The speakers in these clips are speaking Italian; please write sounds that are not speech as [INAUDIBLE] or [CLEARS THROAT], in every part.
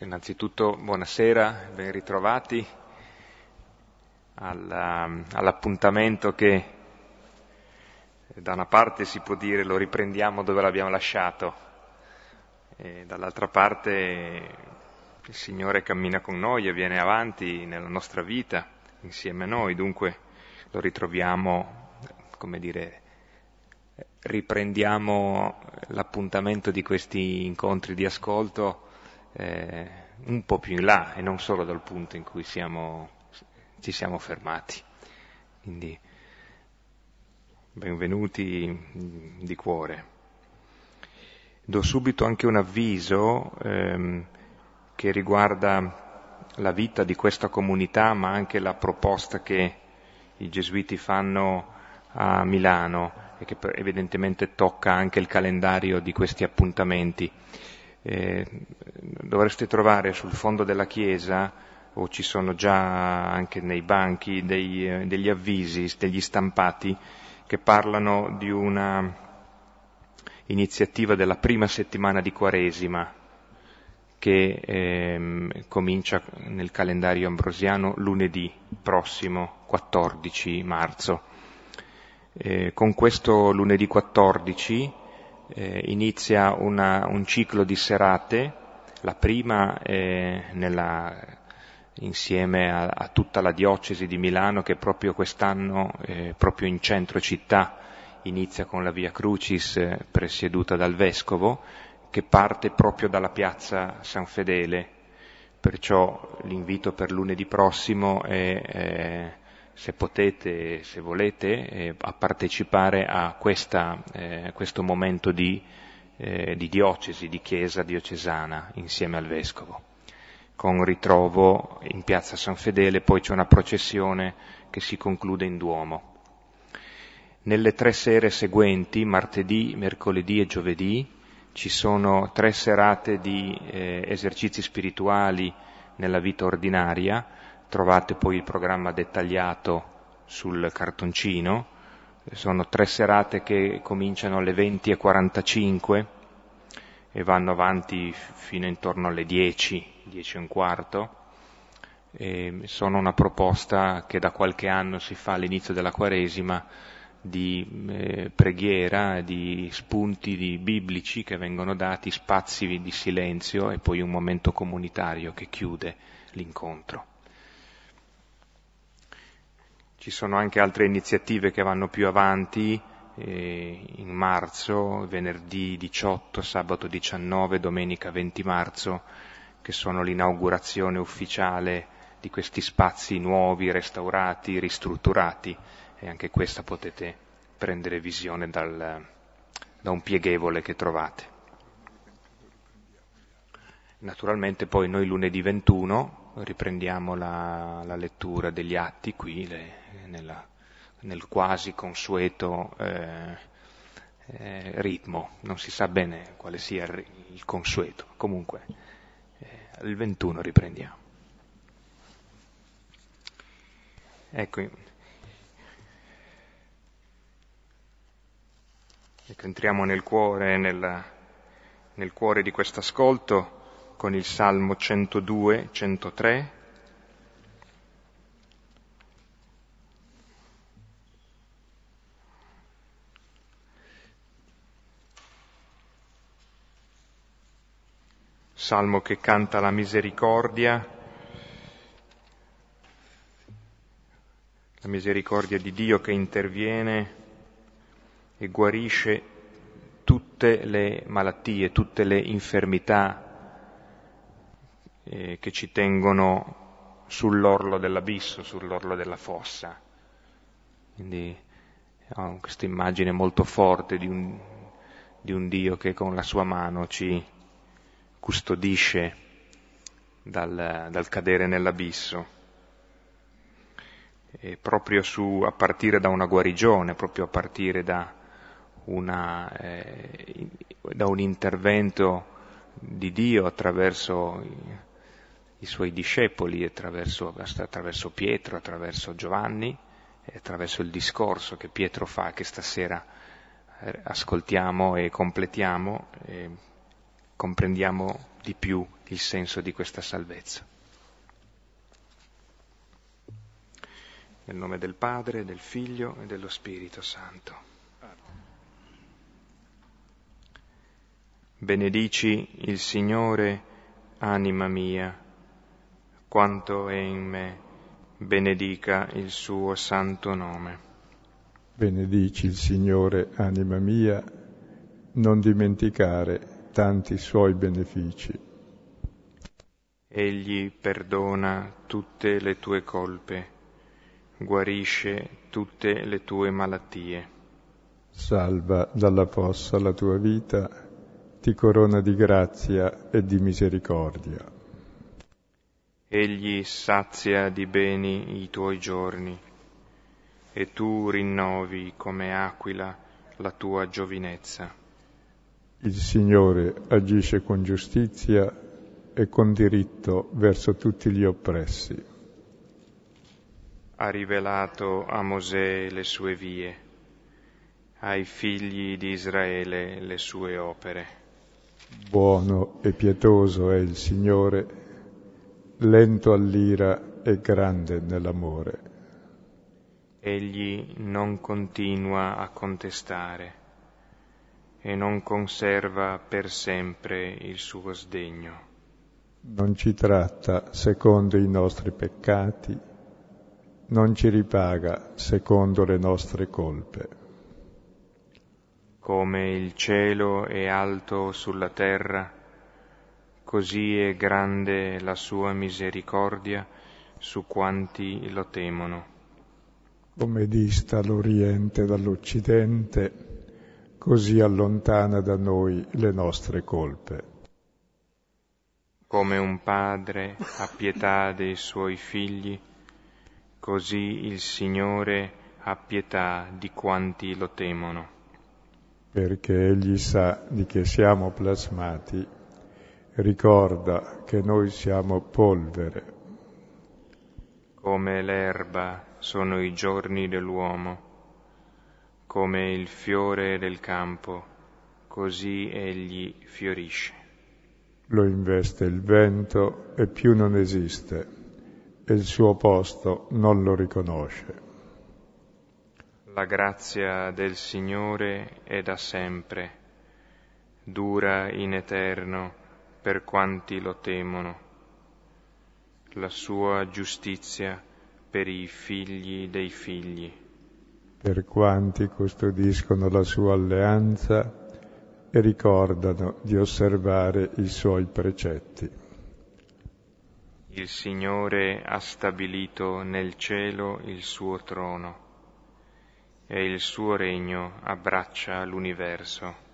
Innanzitutto buonasera, ben ritrovati alla, all'appuntamento che da una parte si può dire lo riprendiamo dove l'abbiamo lasciato e dall'altra parte il Signore cammina con noi e viene avanti nella nostra vita insieme a noi, dunque lo ritroviamo, come dire, riprendiamo l'appuntamento di questi incontri di ascolto eh, un po' più in là e non solo dal punto in cui siamo, ci siamo fermati. Quindi benvenuti di cuore. Do subito anche un avviso ehm, che riguarda la vita di questa comunità, ma anche la proposta che i gesuiti fanno a Milano e che evidentemente tocca anche il calendario di questi appuntamenti. Eh, dovreste trovare sul fondo della chiesa, o ci sono già anche nei banchi, dei, eh, degli avvisi, degli stampati che parlano di una iniziativa della prima settimana di Quaresima che ehm, comincia nel calendario ambrosiano lunedì prossimo, 14 marzo. Eh, con questo lunedì 14 eh, inizia una, un ciclo di serate, la prima è nella, insieme a, a, tutta la diocesi di Milano che proprio quest'anno, eh, proprio in centro città, inizia con la Via Crucis eh, presieduta dal Vescovo, che parte proprio dalla piazza San Fedele. Perciò l'invito per lunedì prossimo è eh, se potete, se volete, eh, a partecipare a questa, eh, questo momento di, eh, di, diocesi, di chiesa diocesana insieme al Vescovo, con ritrovo in piazza San Fedele, poi c'è una processione che si conclude in Duomo. Nelle tre sere seguenti, martedì, mercoledì e giovedì, ci sono tre serate di eh, esercizi spirituali nella vita ordinaria, trovate poi il programma dettagliato sul cartoncino, sono tre serate che cominciano alle 20.45 e vanno avanti fino intorno alle 10, 10 e un quarto. E sono una proposta che da qualche anno si fa all'inizio della Quaresima di eh, preghiera, di spunti di biblici che vengono dati, spazi di silenzio e poi un momento comunitario che chiude l'incontro. Ci sono anche altre iniziative che vanno più avanti, eh, in marzo, venerdì 18, sabato 19, domenica 20 marzo, che sono l'inaugurazione ufficiale di questi spazi nuovi, restaurati, ristrutturati e anche questa potete prendere visione dal, da un pieghevole che trovate. Naturalmente poi noi lunedì 21 riprendiamo la, la lettura degli atti qui, le, nella, nel quasi consueto eh, eh, ritmo, non si sa bene quale sia il, il consueto, comunque eh, il 21 riprendiamo. Ecco, ecco entriamo nel cuore, nel, nel cuore di questo ascolto con il Salmo 102, 103 salmo che canta la misericordia, la misericordia di Dio che interviene e guarisce tutte le malattie, tutte le infermità eh, che ci tengono sull'orlo dell'abisso, sull'orlo della fossa. Quindi ho questa immagine molto forte di un, di un Dio che con la sua mano ci custodisce dal, dal cadere nell'abisso. E proprio su, a partire da una guarigione, proprio a partire da, una, eh, da un intervento di Dio attraverso i, suoi discepoli, attraverso, attraverso, Pietro, attraverso Giovanni, attraverso il discorso che Pietro fa, che stasera eh, ascoltiamo e completiamo. E comprendiamo di più il senso di questa salvezza. Nel nome del Padre, del Figlio e dello Spirito Santo. Benedici il Signore, anima mia, quanto è in me, benedica il suo santo nome. Benedici il Signore, anima mia, non dimenticare tanti suoi benefici. Egli perdona tutte le tue colpe guarisce tutte le tue malattie. Salva dalla fossa la tua vita, ti corona di grazia e di misericordia. Egli sazia di beni i tuoi giorni, e tu rinnovi come aquila la tua giovinezza. Il Signore agisce con giustizia e con diritto verso tutti gli oppressi ha rivelato a Mosè le sue vie, ai figli di Israele le sue opere. Buono e pietoso è il Signore, lento all'ira e grande nell'amore. Egli non continua a contestare e non conserva per sempre il suo sdegno. Non ci tratta secondo i nostri peccati, non ci ripaga secondo le nostre colpe. Come il cielo è alto sulla terra, così è grande la sua misericordia su quanti lo temono. Come dista l'Oriente dall'Occidente, così allontana da noi le nostre colpe. Come un padre ha pietà dei suoi figli, così il Signore ha pietà di quanti lo temono. Perché Egli sa di che siamo plasmati, ricorda che noi siamo polvere. Come l'erba sono i giorni dell'uomo, come il fiore del campo, così egli fiorisce. Lo investe il vento e più non esiste e il suo posto non lo riconosce. La grazia del Signore è da sempre, dura in eterno per quanti lo temono. La sua giustizia per i figli dei figli. Per quanti custodiscono la sua alleanza e ricordano di osservare i suoi precetti. Il Signore ha stabilito nel cielo il suo trono e il suo regno abbraccia l'universo.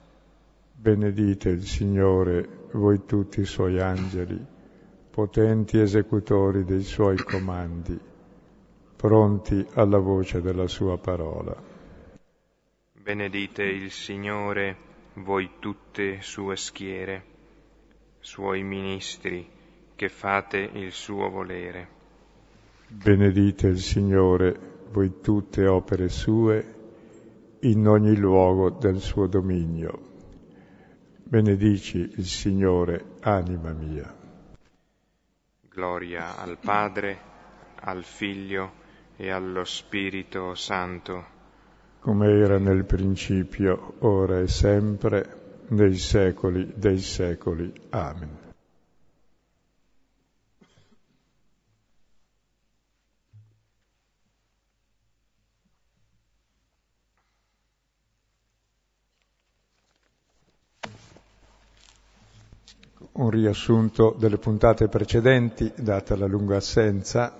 Benedite il Signore, voi tutti i suoi angeli, potenti esecutori dei suoi comandi, pronti alla voce della sua parola. Benedite il Signore, voi tutte sue schiere, suoi ministri, che fate il suo volere. Benedite il Signore, voi tutte opere sue, in ogni luogo del suo dominio. Benedici il Signore, anima mia. Gloria al Padre, al Figlio e allo Spirito Santo. Come era nel principio, ora e sempre, nei secoli dei secoli. Amen. Un riassunto delle puntate precedenti, data la lunga assenza,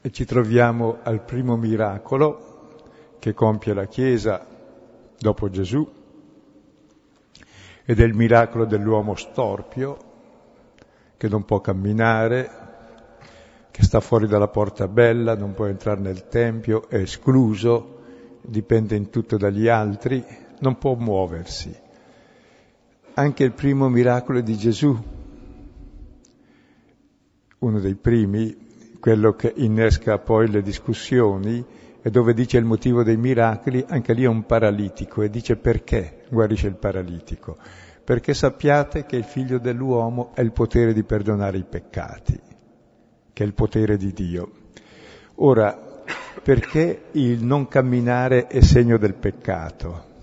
e ci troviamo al primo miracolo che compie la Chiesa dopo Gesù, ed è il miracolo dell'uomo storpio, che non può camminare, che sta fuori dalla porta bella, non può entrare nel Tempio, è escluso, dipende in tutto dagli altri, non può muoversi anche il primo miracolo di Gesù, uno dei primi, quello che innesca poi le discussioni e dove dice il motivo dei miracoli, anche lì è un paralitico e dice perché guarisce il paralitico. perché sappiate che il figlio dell'uomo ha il potere di perdonare i peccati, che è il potere di Dio. Ora, perché il non camminare è segno del peccato?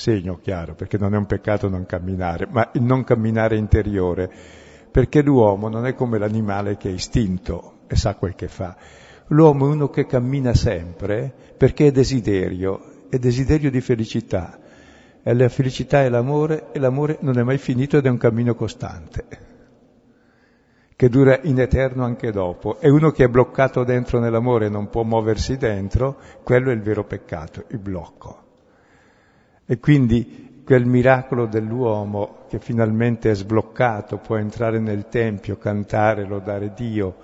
Segno, chiaro, perché non è un peccato non camminare, ma il non camminare interiore, perché l'uomo non è come l'animale che è istinto e sa quel che fa. L'uomo è uno che cammina sempre perché è desiderio, è desiderio di felicità. E la felicità è l'amore e l'amore non è mai finito ed è un cammino costante, che dura in eterno anche dopo. E uno che è bloccato dentro nell'amore e non può muoversi dentro, quello è il vero peccato, il blocco. E quindi quel miracolo dell'uomo che finalmente è sbloccato, può entrare nel Tempio, cantare, lodare Dio,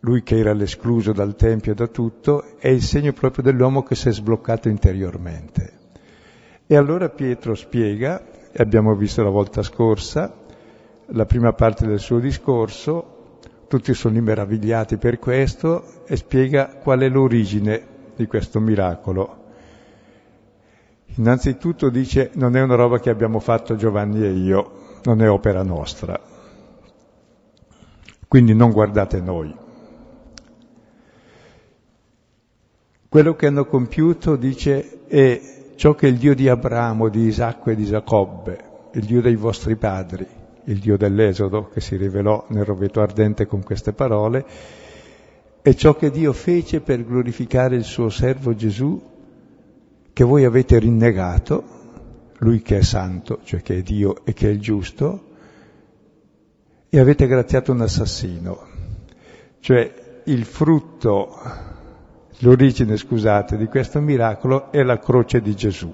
lui che era l'escluso dal Tempio e da tutto, è il segno proprio dell'uomo che si è sbloccato interiormente. E allora Pietro spiega, e abbiamo visto la volta scorsa, la prima parte del suo discorso, tutti sono meravigliati per questo, e spiega qual è l'origine di questo miracolo. Innanzitutto dice non è una roba che abbiamo fatto Giovanni e io, non è opera nostra. Quindi non guardate noi. Quello che hanno compiuto, dice, è ciò che il Dio di Abramo, di Isacco e di Giacobbe, il Dio dei vostri padri, il Dio dell'Esodo che si rivelò nel roveto ardente con queste parole, è ciò che Dio fece per glorificare il suo servo Gesù, che voi avete rinnegato, lui che è santo, cioè che è Dio e che è il giusto, e avete graziato un assassino. Cioè il frutto L'origine, scusate, di questo miracolo è la croce di Gesù.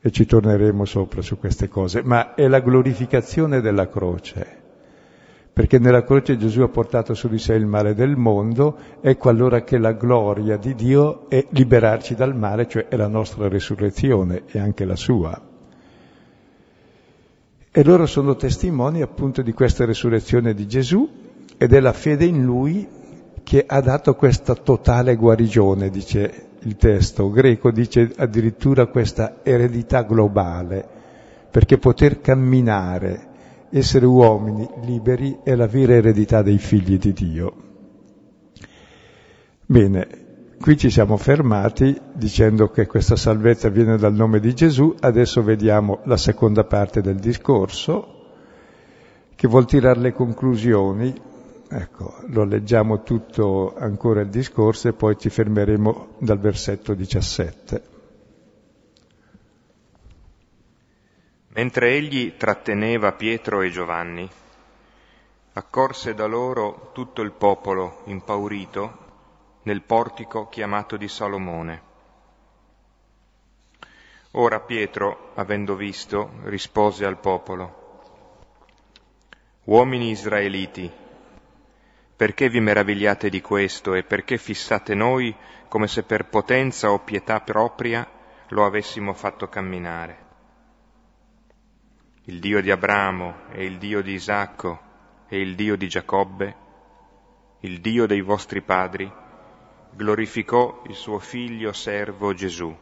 E ci torneremo sopra su queste cose, ma è la glorificazione della croce. Perché nella croce Gesù ha portato su di sé il male del mondo, ecco allora che la gloria di Dio è liberarci dal male, cioè è la nostra risurrezione e anche la sua. E loro sono testimoni appunto di questa risurrezione di Gesù ed è la fede in Lui che ha dato questa totale guarigione, dice il testo greco, dice addirittura questa eredità globale, perché poter camminare, essere uomini liberi è la vera eredità dei figli di Dio. Bene, qui ci siamo fermati dicendo che questa salvezza viene dal nome di Gesù, adesso vediamo la seconda parte del discorso, che vuol tirare le conclusioni Ecco, lo leggiamo tutto ancora il discorso e poi ci fermeremo dal versetto 17. Mentre egli tratteneva Pietro e Giovanni, accorse da loro tutto il popolo impaurito nel portico chiamato di Salomone. Ora Pietro, avendo visto, rispose al popolo, Uomini israeliti, perché vi meravigliate di questo e perché fissate noi come se per potenza o pietà propria lo avessimo fatto camminare? Il Dio di Abramo e il Dio di Isacco e il Dio di Giacobbe, il Dio dei vostri padri, glorificò il suo figlio servo Gesù,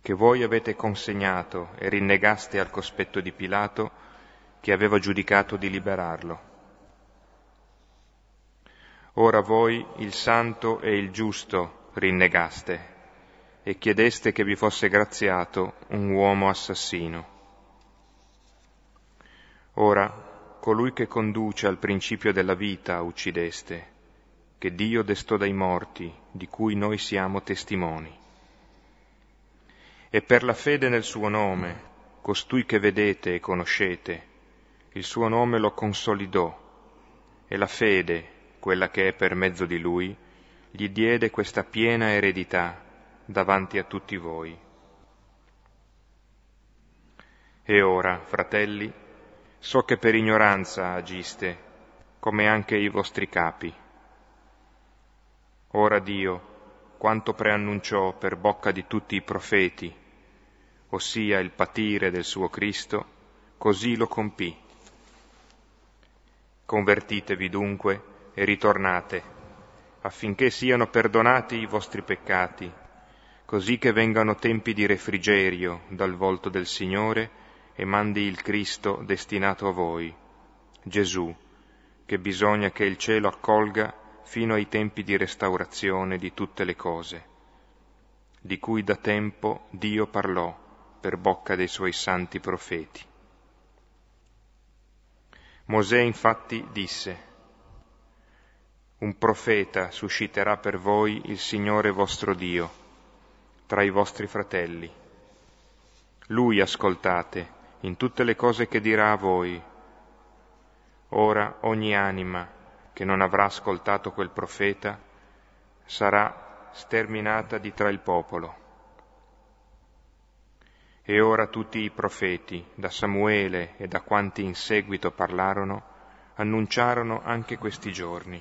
che voi avete consegnato e rinnegaste al cospetto di Pilato, che aveva giudicato di liberarlo. Ora voi il santo e il giusto rinnegaste e chiedeste che vi fosse graziato un uomo assassino. Ora colui che conduce al principio della vita uccideste, che Dio destò dai morti, di cui noi siamo testimoni. E per la fede nel suo nome, costui che vedete e conoscete, il suo nome lo consolidò, e la fede, quella che è per mezzo di lui, gli diede questa piena eredità davanti a tutti voi. E ora, fratelli, so che per ignoranza agiste, come anche i vostri capi. Ora Dio, quanto preannunciò per bocca di tutti i profeti, ossia il patire del suo Cristo, così lo compì. Convertitevi dunque e ritornate, affinché siano perdonati i vostri peccati, così che vengano tempi di refrigerio dal volto del Signore e mandi il Cristo destinato a voi, Gesù, che bisogna che il cielo accolga fino ai tempi di restaurazione di tutte le cose, di cui da tempo Dio parlò per bocca dei suoi santi profeti. Mosè infatti disse, un profeta susciterà per voi il Signore vostro Dio, tra i vostri fratelli. Lui ascoltate in tutte le cose che dirà a voi. Ora ogni anima che non avrà ascoltato quel profeta sarà sterminata di tra il popolo. E ora tutti i profeti, da Samuele e da quanti in seguito parlarono, annunciarono anche questi giorni.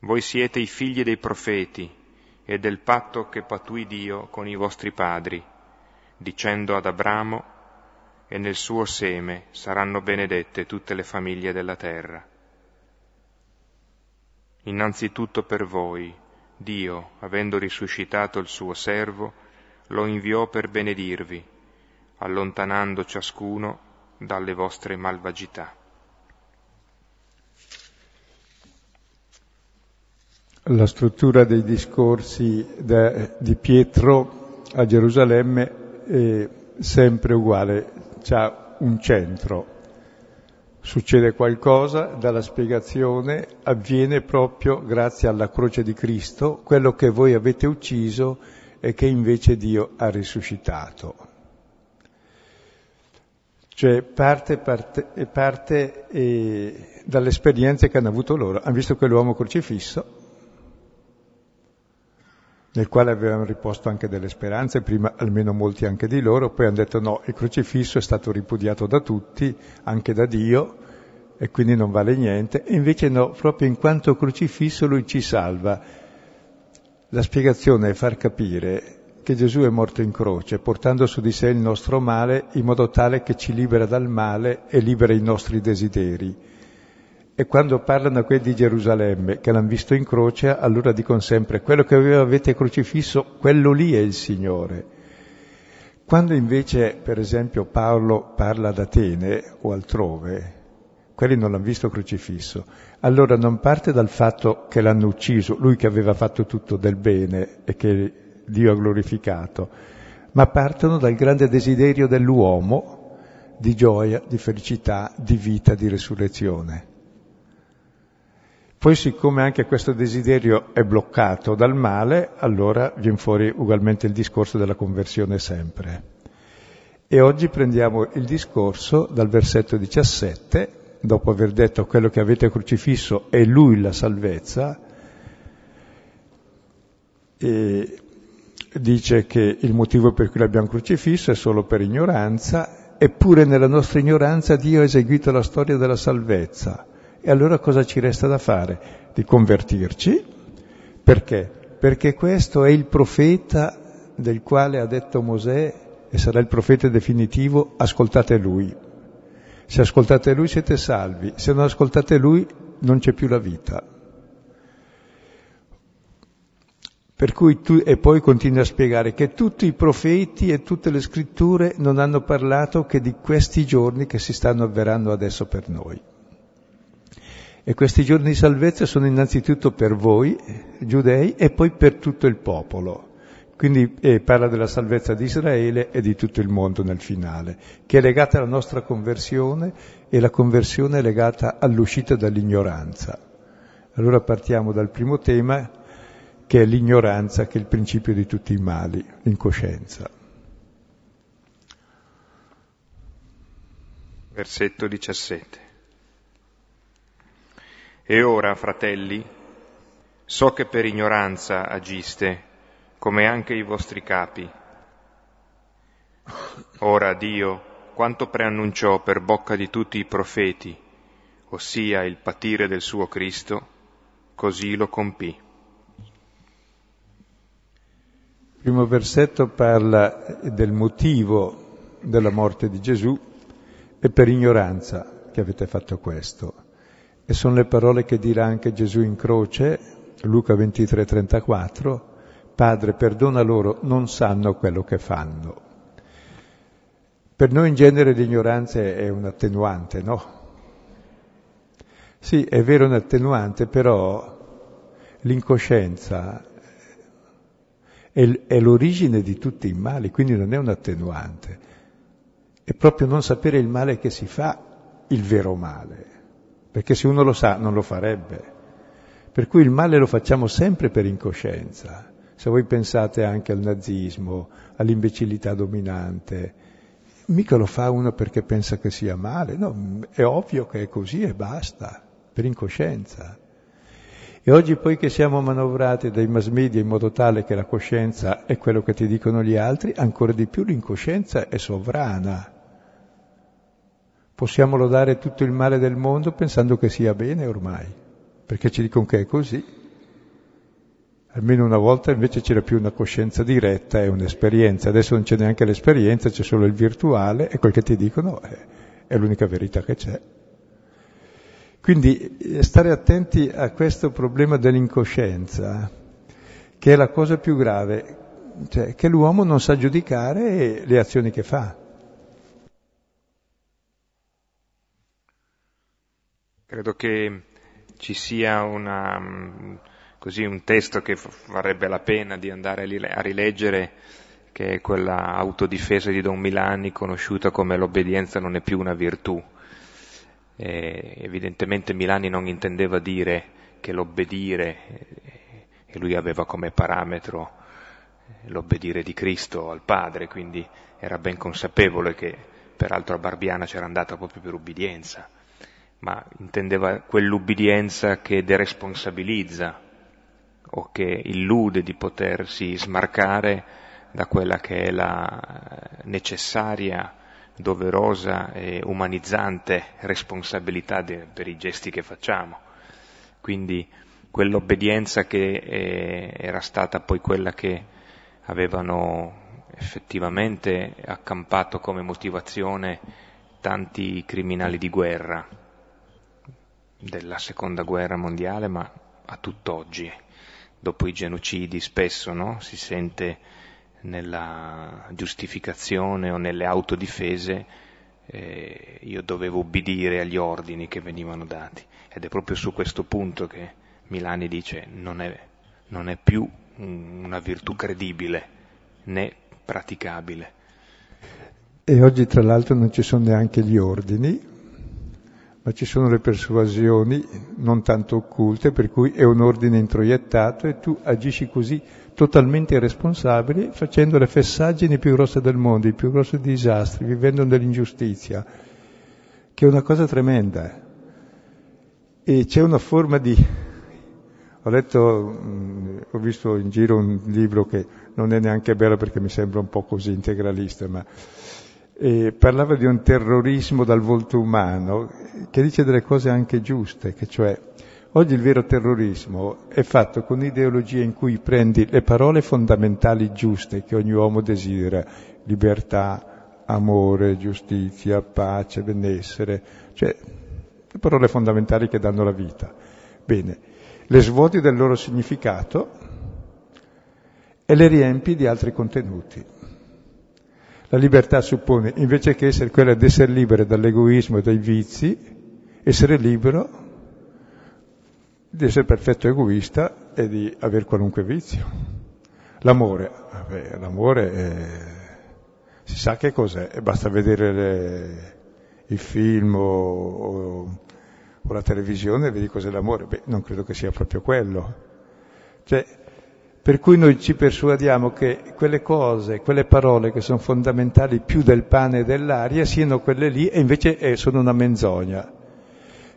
Voi siete i figli dei profeti e del patto che patui Dio con i vostri padri, dicendo ad Abramo, e nel suo seme saranno benedette tutte le famiglie della terra. Innanzitutto per voi, Dio, avendo risuscitato il suo servo, lo inviò per benedirvi, allontanando ciascuno dalle vostre malvagità. La struttura dei discorsi de, di Pietro a Gerusalemme è sempre uguale, c'ha un centro. Succede qualcosa, dalla spiegazione avviene proprio grazie alla croce di Cristo, quello che voi avete ucciso e che invece Dio ha risuscitato. Cioè parte, parte, parte eh, dalle esperienze che hanno avuto loro. Hanno visto quell'uomo crocifisso, nel quale avevano riposto anche delle speranze, prima almeno molti anche di loro, poi hanno detto no, il crocifisso è stato ripudiato da tutti, anche da Dio, e quindi non vale niente, e invece no, proprio in quanto crocifisso lui ci salva. La spiegazione è far capire che Gesù è morto in croce, portando su di sé il nostro male, in modo tale che ci libera dal male e libera i nostri desideri e quando parlano a quelli di Gerusalemme, che l'hanno visto in croce, allora dicono sempre, quello che avete crocifisso, quello lì è il Signore. Quando invece, per esempio, Paolo parla ad Atene o altrove, quelli non l'hanno visto crocifisso, allora non parte dal fatto che l'hanno ucciso, lui che aveva fatto tutto del bene e che Dio ha glorificato, ma partono dal grande desiderio dell'uomo di gioia, di felicità, di vita, di resurrezione. Poi siccome anche questo desiderio è bloccato dal male, allora viene fuori ugualmente il discorso della conversione sempre. E oggi prendiamo il discorso dal versetto 17, dopo aver detto quello che avete crocifisso è lui la salvezza, e dice che il motivo per cui l'abbiamo crocifisso è solo per ignoranza, eppure nella nostra ignoranza Dio ha eseguito la storia della salvezza e allora cosa ci resta da fare? Di convertirci. Perché? Perché questo è il profeta del quale ha detto Mosè e sarà il profeta definitivo, ascoltate lui. Se ascoltate lui siete salvi, se non ascoltate lui non c'è più la vita. Tu, e poi continua a spiegare che tutti i profeti e tutte le scritture non hanno parlato che di questi giorni che si stanno avverando adesso per noi. E questi giorni di salvezza sono innanzitutto per voi, giudei, e poi per tutto il popolo. Quindi eh, parla della salvezza di Israele e di tutto il mondo nel finale, che è legata alla nostra conversione e la conversione è legata all'uscita dall'ignoranza. Allora partiamo dal primo tema, che è l'ignoranza, che è il principio di tutti i mali, l'incoscienza. Versetto 17. E ora, fratelli, so che per ignoranza agiste, come anche i vostri capi. Ora Dio, quanto preannunciò per bocca di tutti i profeti, ossia il patire del suo Cristo, così lo compì. Il primo versetto parla del motivo della morte di Gesù e per ignoranza che avete fatto questo. E sono le parole che dirà anche Gesù in croce, Luca 23, 34, Padre, perdona loro, non sanno quello che fanno. Per noi in genere l'ignoranza è un attenuante, no? Sì, è vero un attenuante, però l'incoscienza è, l'origine di tutti i mali, quindi non è un attenuante. È proprio non sapere il male che si fa il vero male, perché se uno lo sa non lo farebbe. Per cui il male lo facciamo sempre per incoscienza. Se voi pensate anche al nazismo, all'imbecillità dominante, mica lo fa uno perché pensa che sia male, no, è ovvio che è così e basta, per incoscienza. E oggi poi che siamo manovrati dai mass media in modo tale che la coscienza è quello che ti dicono gli altri, ancora di più l'incoscienza è sovrana. Possiamo lodare tutto il male del mondo pensando che sia bene ormai, perché ci dicono che è così. Almeno una volta invece c'era più una coscienza diretta e un'esperienza, adesso non c'è neanche l'esperienza, c'è solo il virtuale e quel che ti dicono è, è l'unica verità che c'è. Quindi eh, stare attenti a questo problema dell'incoscienza, che è la cosa più grave, cioè che l'uomo non sa giudicare le azioni che fa. Credo che ci sia una, così, un testo che varrebbe la pena di andare a rileggere, che è quella autodifesa di Don Milani, conosciuta come l'obbedienza non è più una virtù eh, evidentemente Milani non intendeva dire che l'obbedire, eh, e lui aveva come parametro eh, l'obbedire di Cristo al Padre, quindi era ben consapevole che peraltro a Barbiana c'era andata proprio per ubbidienza, ma intendeva quell'ubbidienza che deresponsabilizza o che illude di potersi smarcare da quella che è la necessaria doverosa e umanizzante responsabilità de, per i gesti che facciamo. Quindi quell'obbedienza che eh, era stata poi quella che avevano effettivamente accampato come motivazione tanti criminali di guerra della seconda guerra mondiale, ma a tutt'oggi. Dopo i genocidi spesso no? si sente nella giustificazione o nelle autodifese eh, io dovevo ubbidire agli ordini che venivano dati. Ed è proprio su questo punto che Milani dice non è, non è più una virtù credibile né praticabile. E oggi tra l'altro non ci sono neanche gli ordini, ma ci sono le persuasioni non tanto occulte, per cui è un ordine introiettato e tu agisci così totalmente irresponsabili, facendo le fessaggini più grosse del mondo, i più grossi disastri, vivendo nell'ingiustizia, che è una cosa tremenda. E c'è una forma di... Ho letto, mh, ho visto in giro un libro che non è neanche bello perché mi sembra un po' così integralista, ma eh, parlava di un terrorismo dal volto umano che dice delle cose anche giuste, che cioè Oggi il vero terrorismo è fatto con un'ideologia in cui prendi le parole fondamentali giuste che ogni uomo desidera, libertà, amore, giustizia, pace, benessere, cioè le parole fondamentali che danno la vita. Bene, le svuoti del loro significato e le riempi di altri contenuti. La libertà suppone, invece che essere quella di essere libero dall'egoismo e dai vizi, essere libero di essere perfetto egoista e di avere qualunque vizio. L'amore, vabbè, l'amore è... si sa che cos'è, basta vedere le... il film o, o, o, la televisione e vedi cos'è l'amore. Beh, non credo che sia proprio quello. Cioè, per cui noi ci persuadiamo che quelle cose, quelle parole che sono fondamentali più del pane e dell'aria siano quelle lì e invece eh, sono una menzogna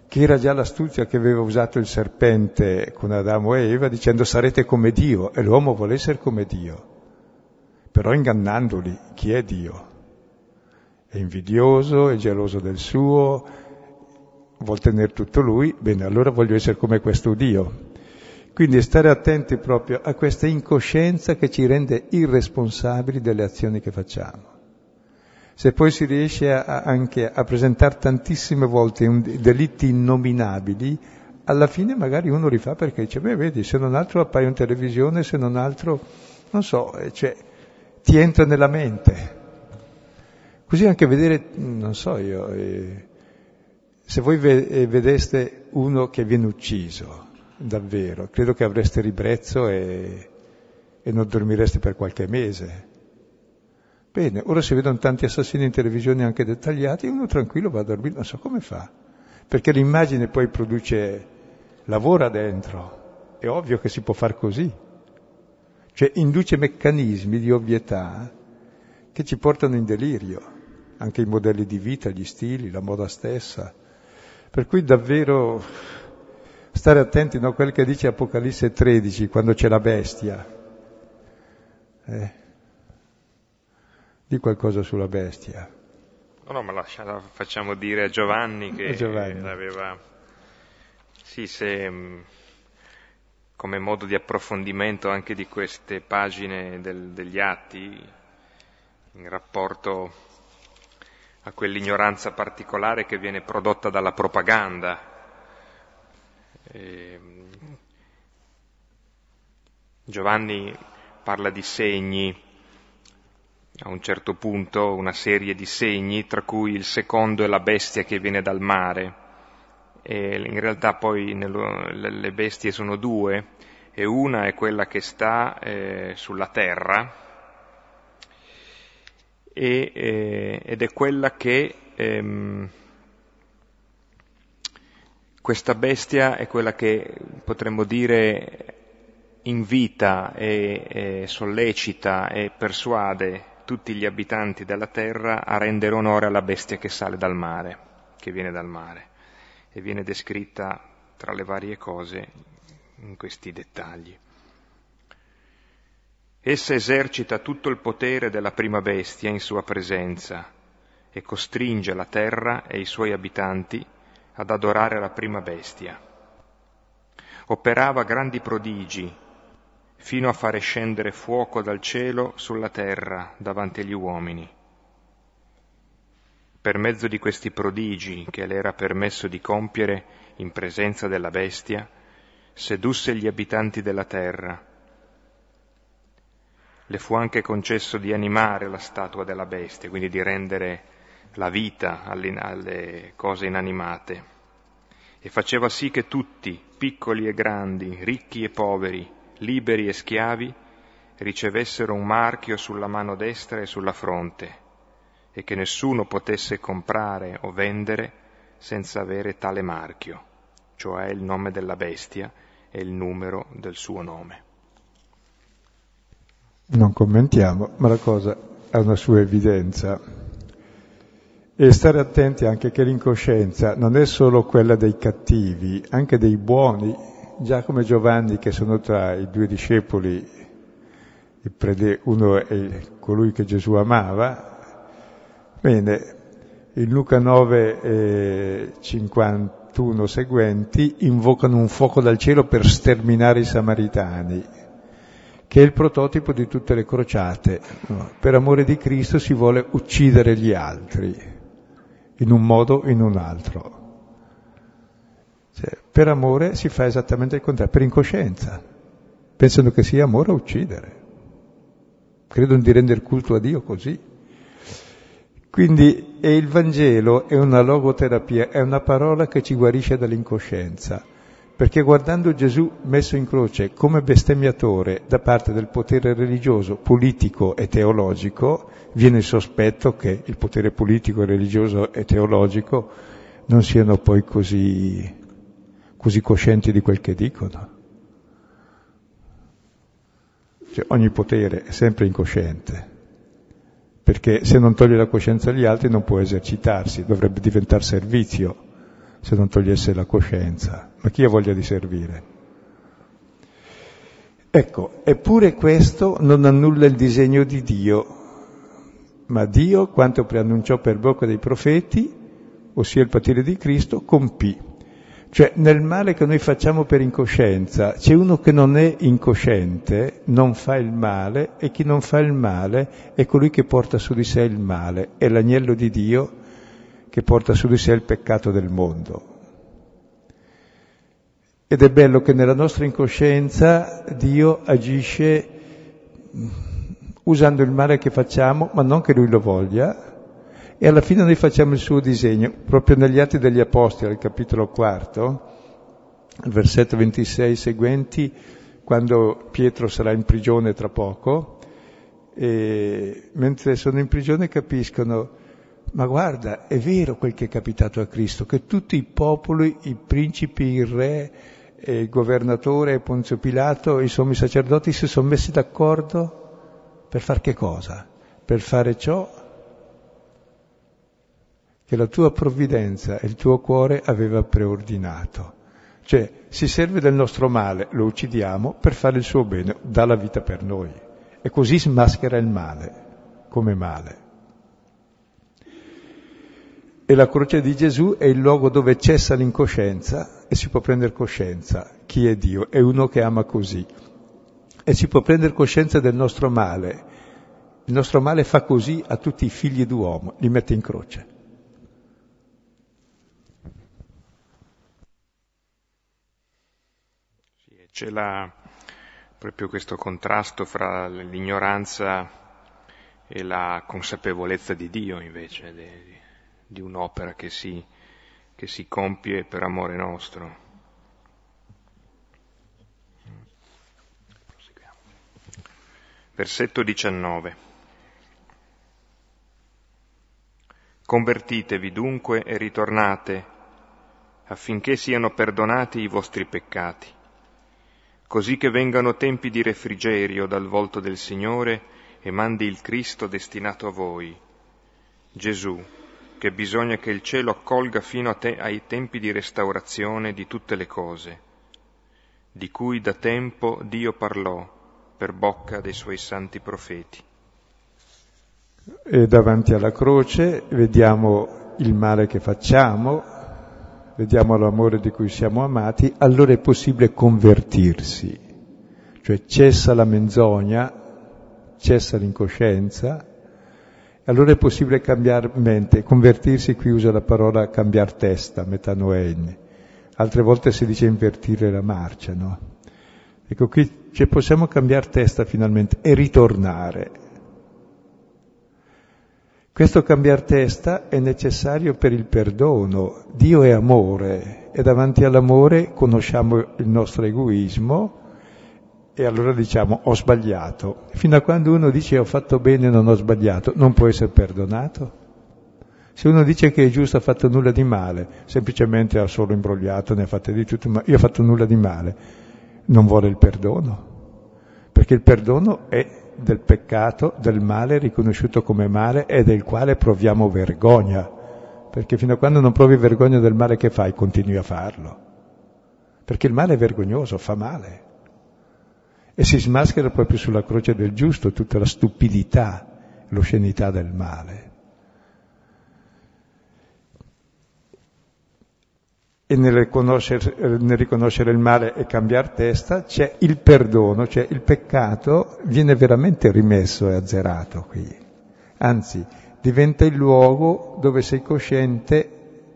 che era già l'astuzia che aveva usato il serpente con Adamo e Eva dicendo sarete come Dio e l'uomo vuole essere come Dio, però ingannandoli chi è Dio. È invidioso, è geloso del suo, vuol tenere tutto lui, bene, allora voglio essere come questo Dio. Quindi stare attenti proprio a questa incoscienza che ci rende irresponsabili delle azioni che facciamo. Se poi si riesce a, anche a presentare tantissime volte un, delitti innominabili, alla fine magari uno li fa perché dice, beh vedi, se non altro appaio in televisione, se non altro, non so, eh, cioè, ti entra nella mente. Così anche vedere, non so io, eh, se voi eh, vedeste uno che viene ucciso, davvero, credo che avreste ribrezzo e, e non dormireste per qualche mese. Bene, ora si vedono tanti assassini in televisione anche dettagliati, uno tranquillo va a dormire, non so come fa, perché l'immagine poi produce, lavora dentro, è ovvio che si può far così, cioè induce meccanismi di ovvietà che ci portano in delirio, anche i modelli di vita, gli stili, la moda stessa. Per cui davvero stare attenti a quel che dice Apocalisse 13, quando c'è la bestia. Eh di qualcosa sulla bestia. No, no, ma lascia, facciamo dire a Giovanni che Giovanni. aveva... Sì, se mm, come modo di approfondimento anche di queste pagine del, degli atti, in rapporto a quell'ignoranza particolare che viene prodotta dalla propaganda. E, mm, Giovanni parla di segni a un certo punto una serie di segni, tra cui il secondo è la bestia che viene dal mare. E in realtà poi nello, le bestie sono due, e una è quella che sta eh, sulla terra, e, eh, ed è quella che ehm, questa bestia è quella che potremmo dire invita e, e sollecita e persuade tutti gli abitanti della terra a rendere onore alla bestia che sale dal mare, che viene dal mare, e viene descritta tra le varie cose in questi dettagli. Essa esercita tutto il potere della prima bestia in sua presenza e costringe la terra e i suoi abitanti ad adorare la prima bestia. Operava grandi prodigi fino a fare scendere fuoco dal cielo sulla terra davanti agli uomini. Per mezzo di questi prodigi che le era permesso di compiere in presenza della bestia, sedusse gli abitanti della terra. Le fu anche concesso di animare la statua della bestia, quindi di rendere la vita alle, alle cose inanimate, e faceva sì che tutti, piccoli e grandi, ricchi e poveri, liberi e schiavi, ricevessero un marchio sulla mano destra e sulla fronte e che nessuno potesse comprare o vendere senza avere tale marchio, cioè il nome della bestia e il numero del suo nome. Non commentiamo, ma la cosa ha una sua evidenza. E stare attenti anche che l'incoscienza non è solo quella dei cattivi, anche dei buoni Giacomo e Giovanni, che sono tra i due discepoli, uno è colui che Gesù amava, bene, in Luca 9, eh, 51 seguenti, invocano un fuoco dal cielo per sterminare i samaritani, che è il prototipo di tutte le crociate. No? Per amore di Cristo si vuole uccidere gli altri, in un modo o in un altro. Cioè, per amore si fa esattamente il contrario, per incoscienza, pensano che sia amore a uccidere. Credono di rendere culto a Dio così. Quindi il Vangelo è una logoterapia, è una parola che ci guarisce dall'incoscienza, perché guardando Gesù messo in croce come bestemmiatore da parte del potere religioso, politico e teologico, viene il sospetto che il potere politico, religioso e teologico non siano poi così così coscienti di quel che dicono. Cioè, ogni potere è sempre incosciente, perché se non toglie la coscienza agli altri non può esercitarsi, dovrebbe diventare servizio se non togliesse la coscienza. Ma chi ha voglia di servire? Ecco, eppure questo non annulla il disegno di Dio, ma Dio, quanto preannunciò per bocca dei profeti, ossia il patire di Cristo, compì. Cioè nel male che noi facciamo per incoscienza c'è uno che non è incosciente, non fa il male e chi non fa il male è colui che porta su di sé il male, è l'agnello di Dio che porta su di sé il peccato del mondo. Ed è bello che nella nostra incoscienza Dio agisce usando il male che facciamo, ma non che Lui lo voglia, e alla fine noi facciamo il suo disegno. Proprio negli Atti degli Apostoli, al capitolo quarto, al versetto 26 seguenti, quando Pietro sarà in prigione tra poco, e mentre sono in prigione capiscono, ma guarda, è vero quel che è capitato a Cristo, che tutti i popoli, i principi, il re, il governatore, Ponzio Pilato, i sommi sacerdoti si sono messi d'accordo per far che cosa? Per fare ciò che la tua provvidenza e il tuo cuore aveva preordinato. Cioè si serve del nostro male, lo uccidiamo per fare il suo bene, dà la vita per noi. E così smaschera il male come male. E la croce di Gesù è il luogo dove cessa l'incoscienza e si può prendere coscienza chi è Dio. È uno che ama così. E si può prendere coscienza del nostro male. Il nostro male fa così a tutti i figli d'uomo, li mette in croce. C'è la, proprio questo contrasto fra l'ignoranza e la consapevolezza di Dio invece, di, di un'opera che si, che si compie per amore nostro. Versetto 19. Convertitevi dunque e ritornate affinché siano perdonati i vostri peccati così che vengano tempi di refrigerio dal volto del Signore e mandi il Cristo destinato a voi, Gesù, che bisogna che il cielo accolga fino te- ai tempi di restaurazione di tutte le cose, di cui da tempo Dio parlò per bocca dei suoi santi profeti. E davanti alla croce vediamo il male che facciamo, vediamo l'amore di cui siamo amati, allora è possibile convertirsi, cioè cessa la menzogna, cessa l'incoscienza, allora è possibile cambiare mente, convertirsi, qui usa la parola cambiare testa, metanoen, altre volte si dice invertire la marcia, no? Ecco qui cioè possiamo cambiare testa finalmente e ritornare, questo cambiar testa è necessario per il perdono. Dio è amore e davanti all'amore conosciamo il nostro egoismo e allora diciamo ho sbagliato. Fino a quando uno dice ho fatto bene e non ho sbagliato, non può essere perdonato. Se uno dice che è giusto, ha fatto nulla di male, semplicemente ha solo imbrogliato, ne ha fatte di tutto, ma io ho fatto nulla di male, non vuole il perdono. Perché il perdono è del peccato, del male riconosciuto come male e del quale proviamo vergogna, perché fino a quando non provi vergogna del male che fai, continui a farlo. Perché il male è vergognoso, fa male. E si smaschera proprio sulla croce del giusto tutta la stupidità, l'oscenità del male. e nel riconoscere, nel riconoscere, il male e cambiare testa c'è il perdono, cioè il peccato viene veramente rimesso e azzerato qui. Anzi, diventa il luogo dove sei cosciente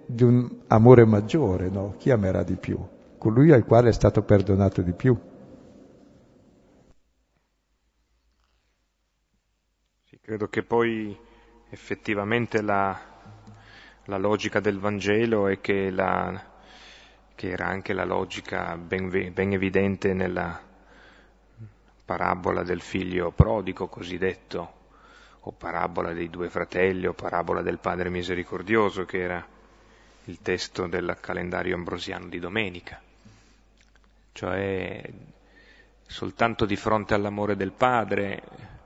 di un amore maggiore, no? Chi amerà di più? Colui al quale è stato perdonato di più. Credo che poi effettivamente la, la logica del Vangelo è che la, che era anche la logica ben, ben evidente nella parabola del figlio prodigo cosiddetto, o parabola dei due fratelli, o parabola del padre misericordioso, che era il testo del calendario ambrosiano di domenica. Cioè, soltanto di fronte all'amore del padre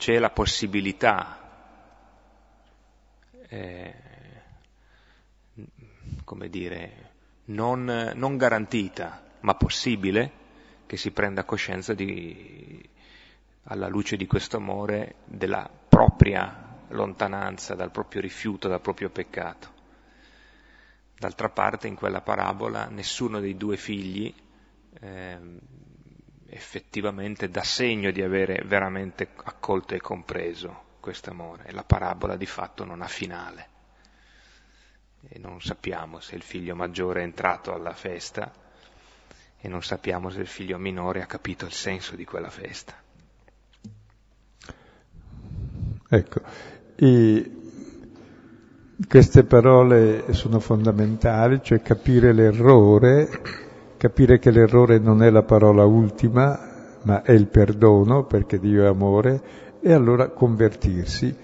c'è la possibilità, eh, come dire, non, non garantita, ma possibile, che si prenda coscienza di, alla luce di questo amore della propria lontananza, dal proprio rifiuto, dal proprio peccato. D'altra parte in quella parabola nessuno dei due figli eh, effettivamente dà segno di avere veramente accolto e compreso questo amore e la parabola di fatto non ha finale e non sappiamo se il figlio maggiore è entrato alla festa e non sappiamo se il figlio minore ha capito il senso di quella festa. Ecco, e queste parole sono fondamentali, cioè capire l'errore, capire che l'errore non è la parola ultima, ma è il perdono, perché Dio è amore, e allora convertirsi.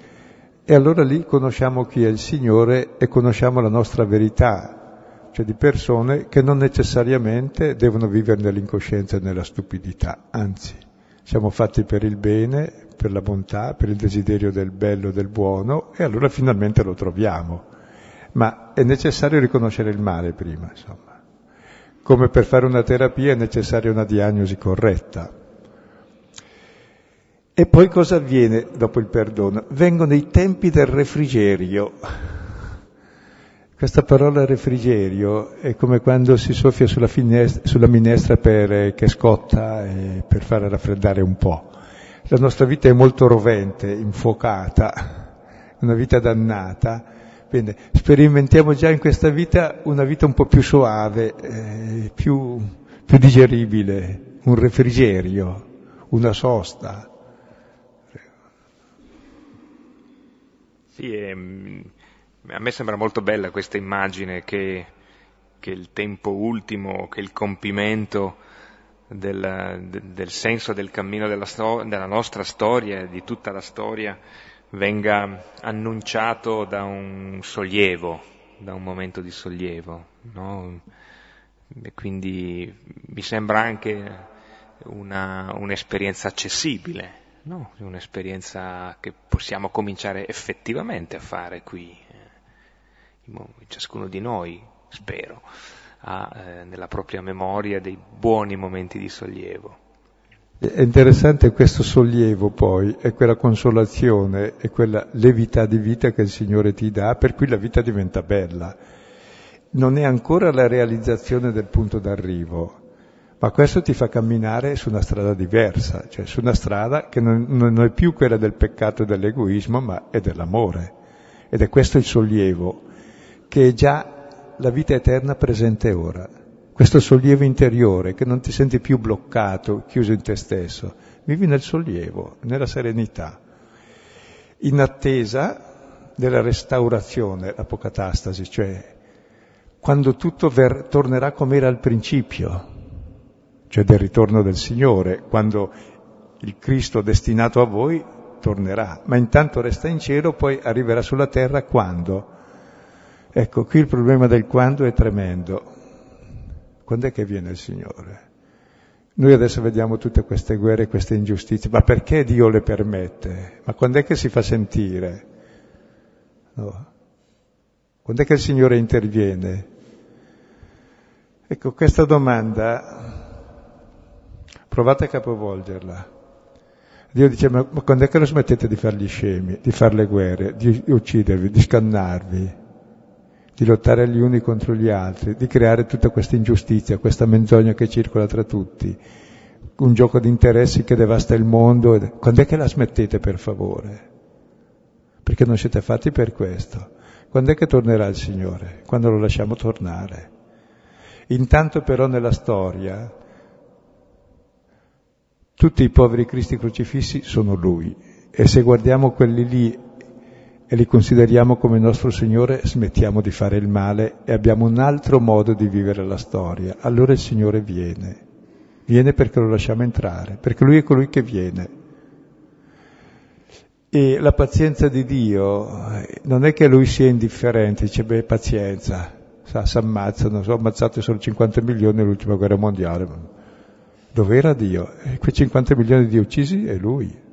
E allora lì conosciamo chi è il Signore e conosciamo la nostra verità, cioè di persone che non necessariamente devono vivere nell'incoscienza e nella stupidità, anzi, siamo fatti per il bene, per la bontà, per il desiderio del bello, del buono, e allora finalmente lo troviamo. Ma è necessario riconoscere il male prima, insomma. Come per fare una terapia è necessaria una diagnosi corretta. E poi cosa avviene dopo il perdono? Vengono i tempi del refrigerio. Questa parola refrigerio è come quando si soffia sulla, finestra, sulla minestra per, eh, che scotta eh, per fare raffreddare un po'. La nostra vita è molto rovente, infuocata, una vita dannata. Bene, sperimentiamo già in questa vita una vita un po' più soave, eh, più, più digeribile, un refrigerio, una sosta. Sì, ehm, a me sembra molto bella questa immagine che, che il tempo ultimo, che il compimento del, del senso del cammino della, della nostra storia, di tutta la storia, venga annunciato da un sollievo, da un momento di sollievo. No? E quindi mi sembra anche una, un'esperienza accessibile, no? un'esperienza che possiamo cominciare effettivamente a fare qui, eh, ciascuno di noi, spero, ha eh, nella propria memoria dei buoni momenti di sollievo. È interessante questo sollievo poi, è quella consolazione, è quella levità di vita che il Signore ti dà, per cui la vita diventa bella. Non è ancora la realizzazione del punto d'arrivo, ma questo ti fa camminare su una strada diversa, cioè su una strada che non, non è più quella del peccato e dell'egoismo, ma è dell'amore. Ed è questo il sollievo, che è già la vita eterna presente ora. Questo sollievo interiore, che non ti senti più bloccato, chiuso in te stesso. Vivi nel sollievo, nella serenità, in attesa della restaurazione, l'apocatastasi, cioè quando tutto ver- tornerà come era al principio, cioè del ritorno del Signore, quando il Cristo destinato a voi tornerà, ma intanto resta in cielo, poi arriverà sulla terra quando? Ecco, qui il problema del quando è tremendo. Quando è che viene il Signore? Noi adesso vediamo tutte queste guerre, queste ingiustizie, ma perché Dio le permette? Ma quando è che si fa sentire? No. Quando è che il Signore interviene? Ecco, questa domanda Provate a capovolgerla. Dio dice, ma, quando è che lo smettete di fare gli scemi, di fare le guerre, di uccidervi, di scannarvi, di lottare gli uni contro gli altri, di creare tutta questa ingiustizia, questa menzogna che circola tra tutti, un gioco di interessi che devasta il mondo. Quando è che la smettete, per favore? Perché non siete fatti per questo. Quando è che tornerà il Signore? Quando lo lasciamo tornare. Intanto però nella storia tutti i poveri Cristi crocifissi sono Lui e se guardiamo quelli lì e li consideriamo come nostro Signore, smettiamo di fare il male e abbiamo un altro modo di vivere la storia. Allora il Signore viene. Viene perché lo lasciamo entrare, perché Lui è colui che viene. E la pazienza di Dio non è che Lui sia indifferente, dice beh pazienza, si ammazzano, sono ammazzati solo 50 milioni nell'ultima guerra mondiale, dove era Dio? E quei 50 milioni di uccisi è Lui.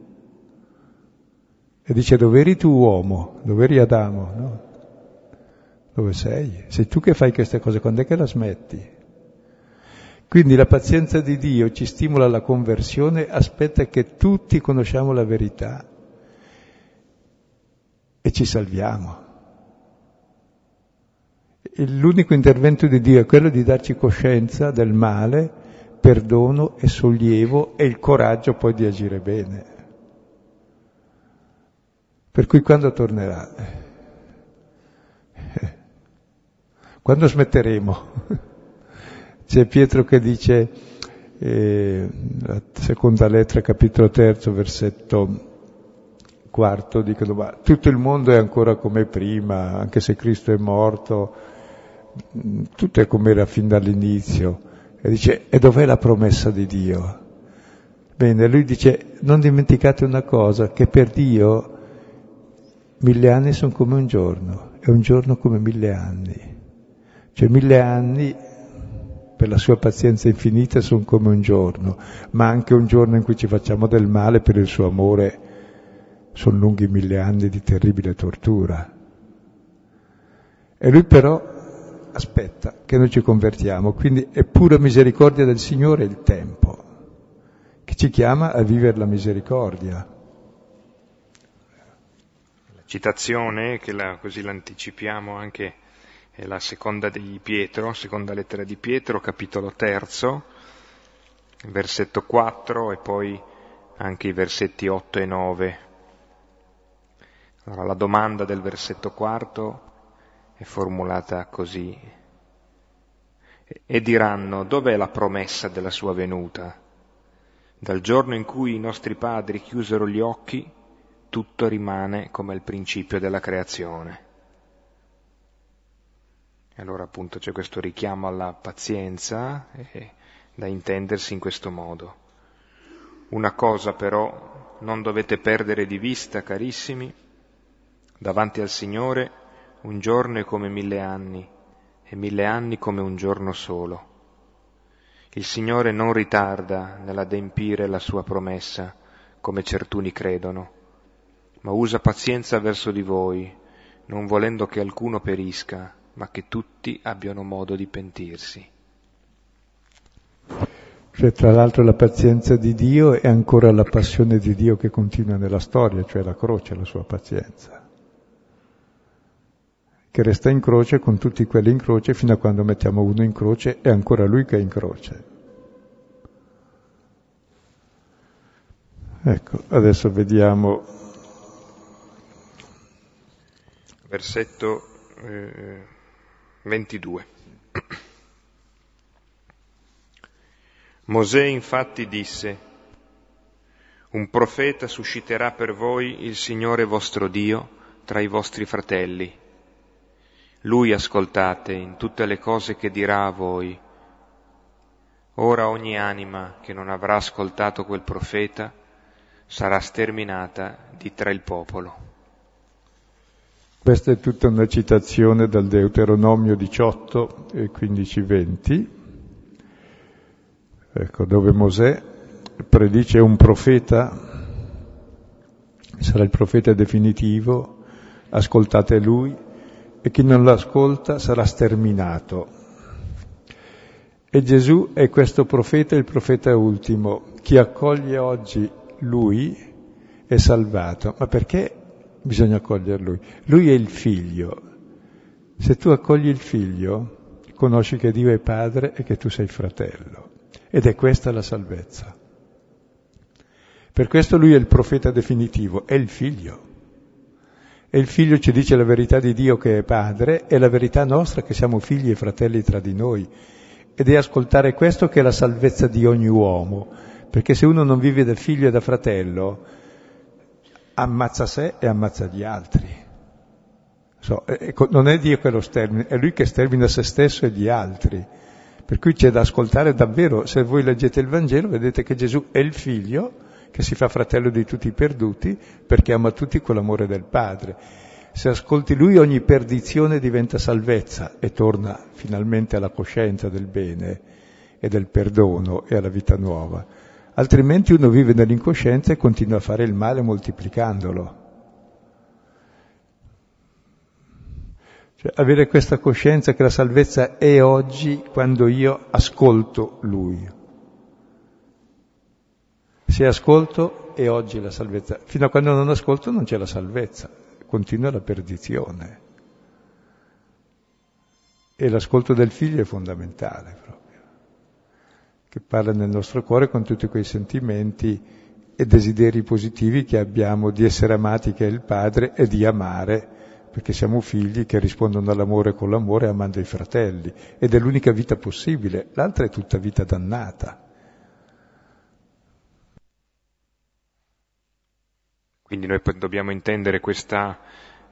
E dice, dove eri tu uomo? Dove eri Adamo? No? Dove sei? Sei tu che fai queste cose, quando è che la smetti? Quindi la pazienza di Dio ci stimola alla conversione, aspetta che tutti conosciamo la verità e ci salviamo. L'unico intervento di Dio è quello di darci coscienza del male perdono e sollievo e il coraggio poi di agire bene. Per cui quando tornerà? [LAUGHS] Quando smetteremo [LAUGHS] C'è Pietro che dice, eh, la seconda lettera, capitolo terzo, versetto quarto, dicono, ma tutto il mondo è ancora come prima, anche se Cristo è morto, tutto è come era fin dall'inizio. E dice, e dov'è la promessa di Dio? Bene, lui dice, non dimenticate una cosa, che per Dio mille anni sono come un giorno, e un giorno come mille anni. Cioè mille anni per la sua pazienza infinita sono come un giorno, ma anche un giorno in cui ci facciamo del male per il suo amore sono lunghi mille anni di terribile tortura. E lui però aspetta che noi ci convertiamo, quindi è pura misericordia del Signore il tempo che ci chiama a vivere la misericordia. Citazione, che la, così l'anticipiamo anche, è la seconda di Pietro, seconda lettera di Pietro, capitolo terzo, versetto 4 e poi anche i versetti 8 e 9. Allora, la domanda del versetto quarto è formulata così. E diranno, dov'è la promessa della sua venuta? Dal giorno in cui i nostri padri chiusero gli occhi, tutto rimane come il principio della creazione. E allora appunto c'è questo richiamo alla pazienza eh, da intendersi in questo modo. Una cosa però non dovete perdere di vista, carissimi, davanti al Signore un giorno è come mille anni e mille anni come un giorno solo. Il Signore non ritarda nell'adempire la sua promessa, come certuni credono, ma usa pazienza verso di voi, non volendo che alcuno perisca, ma che tutti abbiano modo di pentirsi. Cioè, tra l'altro la pazienza di Dio è ancora la passione di Dio che continua nella storia, cioè la croce, la sua pazienza che resta in croce con tutti quelli in croce fino a quando mettiamo uno in croce e ancora lui che è in croce. Ecco, adesso vediamo. Versetto eh, 22. [CLEARS THROAT] Mosè infatti disse, un profeta susciterà per voi il Signore vostro Dio tra i vostri fratelli lui ascoltate in tutte le cose che dirà a voi. Ora ogni anima che non avrà ascoltato quel profeta sarà sterminata di tra il popolo. Questa è tutta una citazione dal Deuteronomio 18 e 15-20, ecco, dove Mosè predice un profeta, sarà il profeta definitivo, ascoltate lui, e chi non lo ascolta sarà sterminato. E Gesù è questo profeta, il profeta ultimo. Chi accoglie oggi lui è salvato. Ma perché bisogna accogliere lui? Lui è il figlio. Se tu accogli il figlio, conosci che Dio è padre e che tu sei fratello. Ed è questa la salvezza. Per questo lui è il profeta definitivo, è il figlio. E il figlio ci dice la verità di Dio che è padre e la verità nostra che siamo figli e fratelli tra di noi. Ed è ascoltare questo che è la salvezza di ogni uomo. Perché se uno non vive da figlio e da fratello, ammazza sé e ammazza gli altri. So, non è Dio che lo stermina, è Lui che stermina se stesso e gli altri. Per cui c'è da ascoltare davvero, se voi leggete il Vangelo vedete che Gesù è il figlio che si fa fratello di tutti i perduti perché ama tutti con l'amore del Padre. Se ascolti lui ogni perdizione diventa salvezza e torna finalmente alla coscienza del bene e del perdono e alla vita nuova. Altrimenti uno vive nell'incoscienza e continua a fare il male moltiplicandolo. Cioè, avere questa coscienza che la salvezza è oggi quando io ascolto Lui. Se ascolto è oggi la salvezza. Fino a quando non ascolto non c'è la salvezza, continua la perdizione. E l'ascolto del figlio è fondamentale proprio, che parla nel nostro cuore con tutti quei sentimenti e desideri positivi che abbiamo di essere amati che è il Padre e di amare perché siamo figli che rispondono all'amore con l'amore amando i fratelli, ed è l'unica vita possibile, l'altra è tutta vita dannata. Quindi noi dobbiamo intendere questa,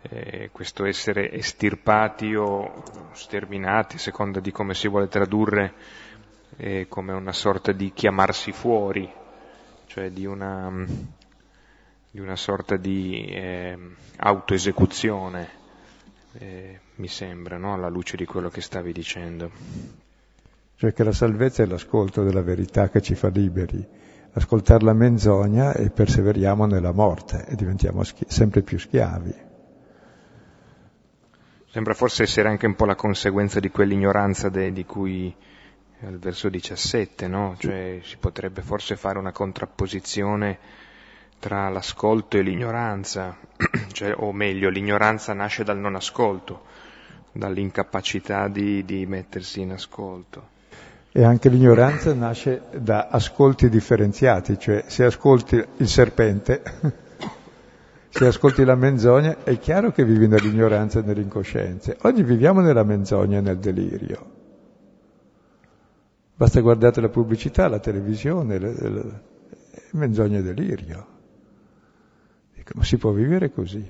eh, questo essere estirpati o sterminati, a seconda di come si vuole tradurre, eh, come una sorta di chiamarsi fuori, cioè di una, di una sorta di eh, autoesecuzione, eh, mi sembra, no? alla luce di quello che stavi dicendo. Cioè che la salvezza è l'ascolto della verità che ci fa liberi ascoltare la menzogna e perseveriamo nella morte e diventiamo schi- sempre più schiavi. Sembra forse essere anche un po' la conseguenza di quell'ignoranza de- di cui al verso 17, no? Cioè si potrebbe forse fare una contrapposizione tra l'ascolto e l'ignoranza, [CLEARS THROAT] cioè, o meglio, l'ignoranza nasce dal non ascolto, dall'incapacità di, di mettersi in ascolto. E anche l'ignoranza nasce da ascolti differenziati, cioè se ascolti il serpente, [LAUGHS] se ascolti la menzogna, è chiaro che vivi nell'ignoranza e nell'incoscienza. Oggi viviamo nella menzogna e nel delirio. Basta guardare la pubblicità, la televisione, le, le, menzogna e delirio. Dico, ma si può vivere così?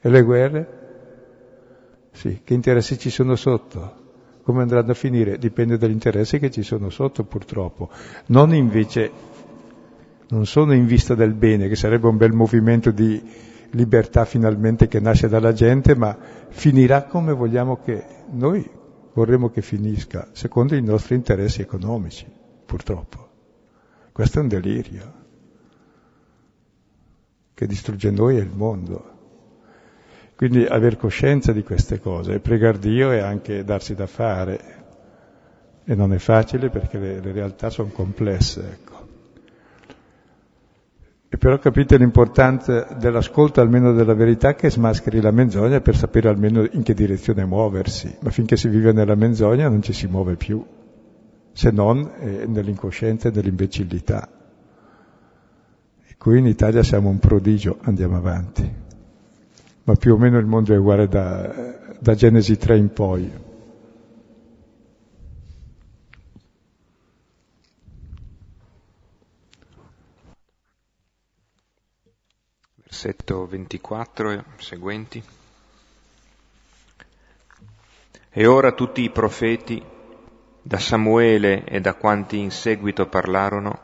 E le guerre? Sì, che interessi ci sono sotto? Come andranno a finire? Dipende dagli interessi che ci sono sotto purtroppo. Non invece, non sono in vista del bene, che sarebbe un bel movimento di libertà finalmente che nasce dalla gente, ma finirà come vogliamo che noi vorremmo che finisca, secondo i nostri interessi economici, purtroppo. Questo è un delirio che distrugge noi e il mondo. Quindi aver coscienza di queste cose e pregare Dio è anche darsi da fare. E non è facile perché le, le realtà sono complesse, ecco. E però capite l'importanza dell'ascolto almeno della verità che smascheri la menzogna per sapere almeno in che direzione muoversi. Ma finché si vive nella menzogna non ci si muove più, se non eh, nell'incoscienza e nell'imbecillità. E qui in Italia siamo un prodigio, andiamo avanti ma più o meno il mondo è uguale da, da Genesi 3 in poi. Versetto 24 e seguenti. E ora tutti i profeti, da Samuele e da quanti in seguito parlarono,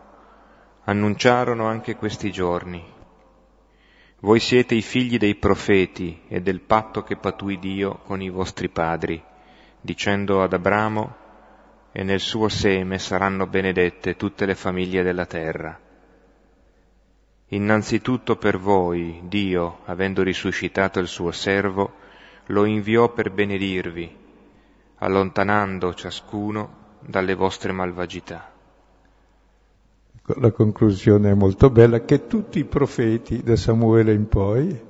annunciarono anche questi giorni voi siete i figli dei profeti e del patto che patui Dio con i vostri padri, dicendo ad Abramo, e nel suo seme saranno benedette tutte le famiglie della terra. Innanzitutto per voi, Dio, avendo risuscitato il suo servo, lo inviò per benedirvi, allontanando ciascuno dalle vostre malvagità la conclusione è molto bella, che tutti i profeti da Samuele in poi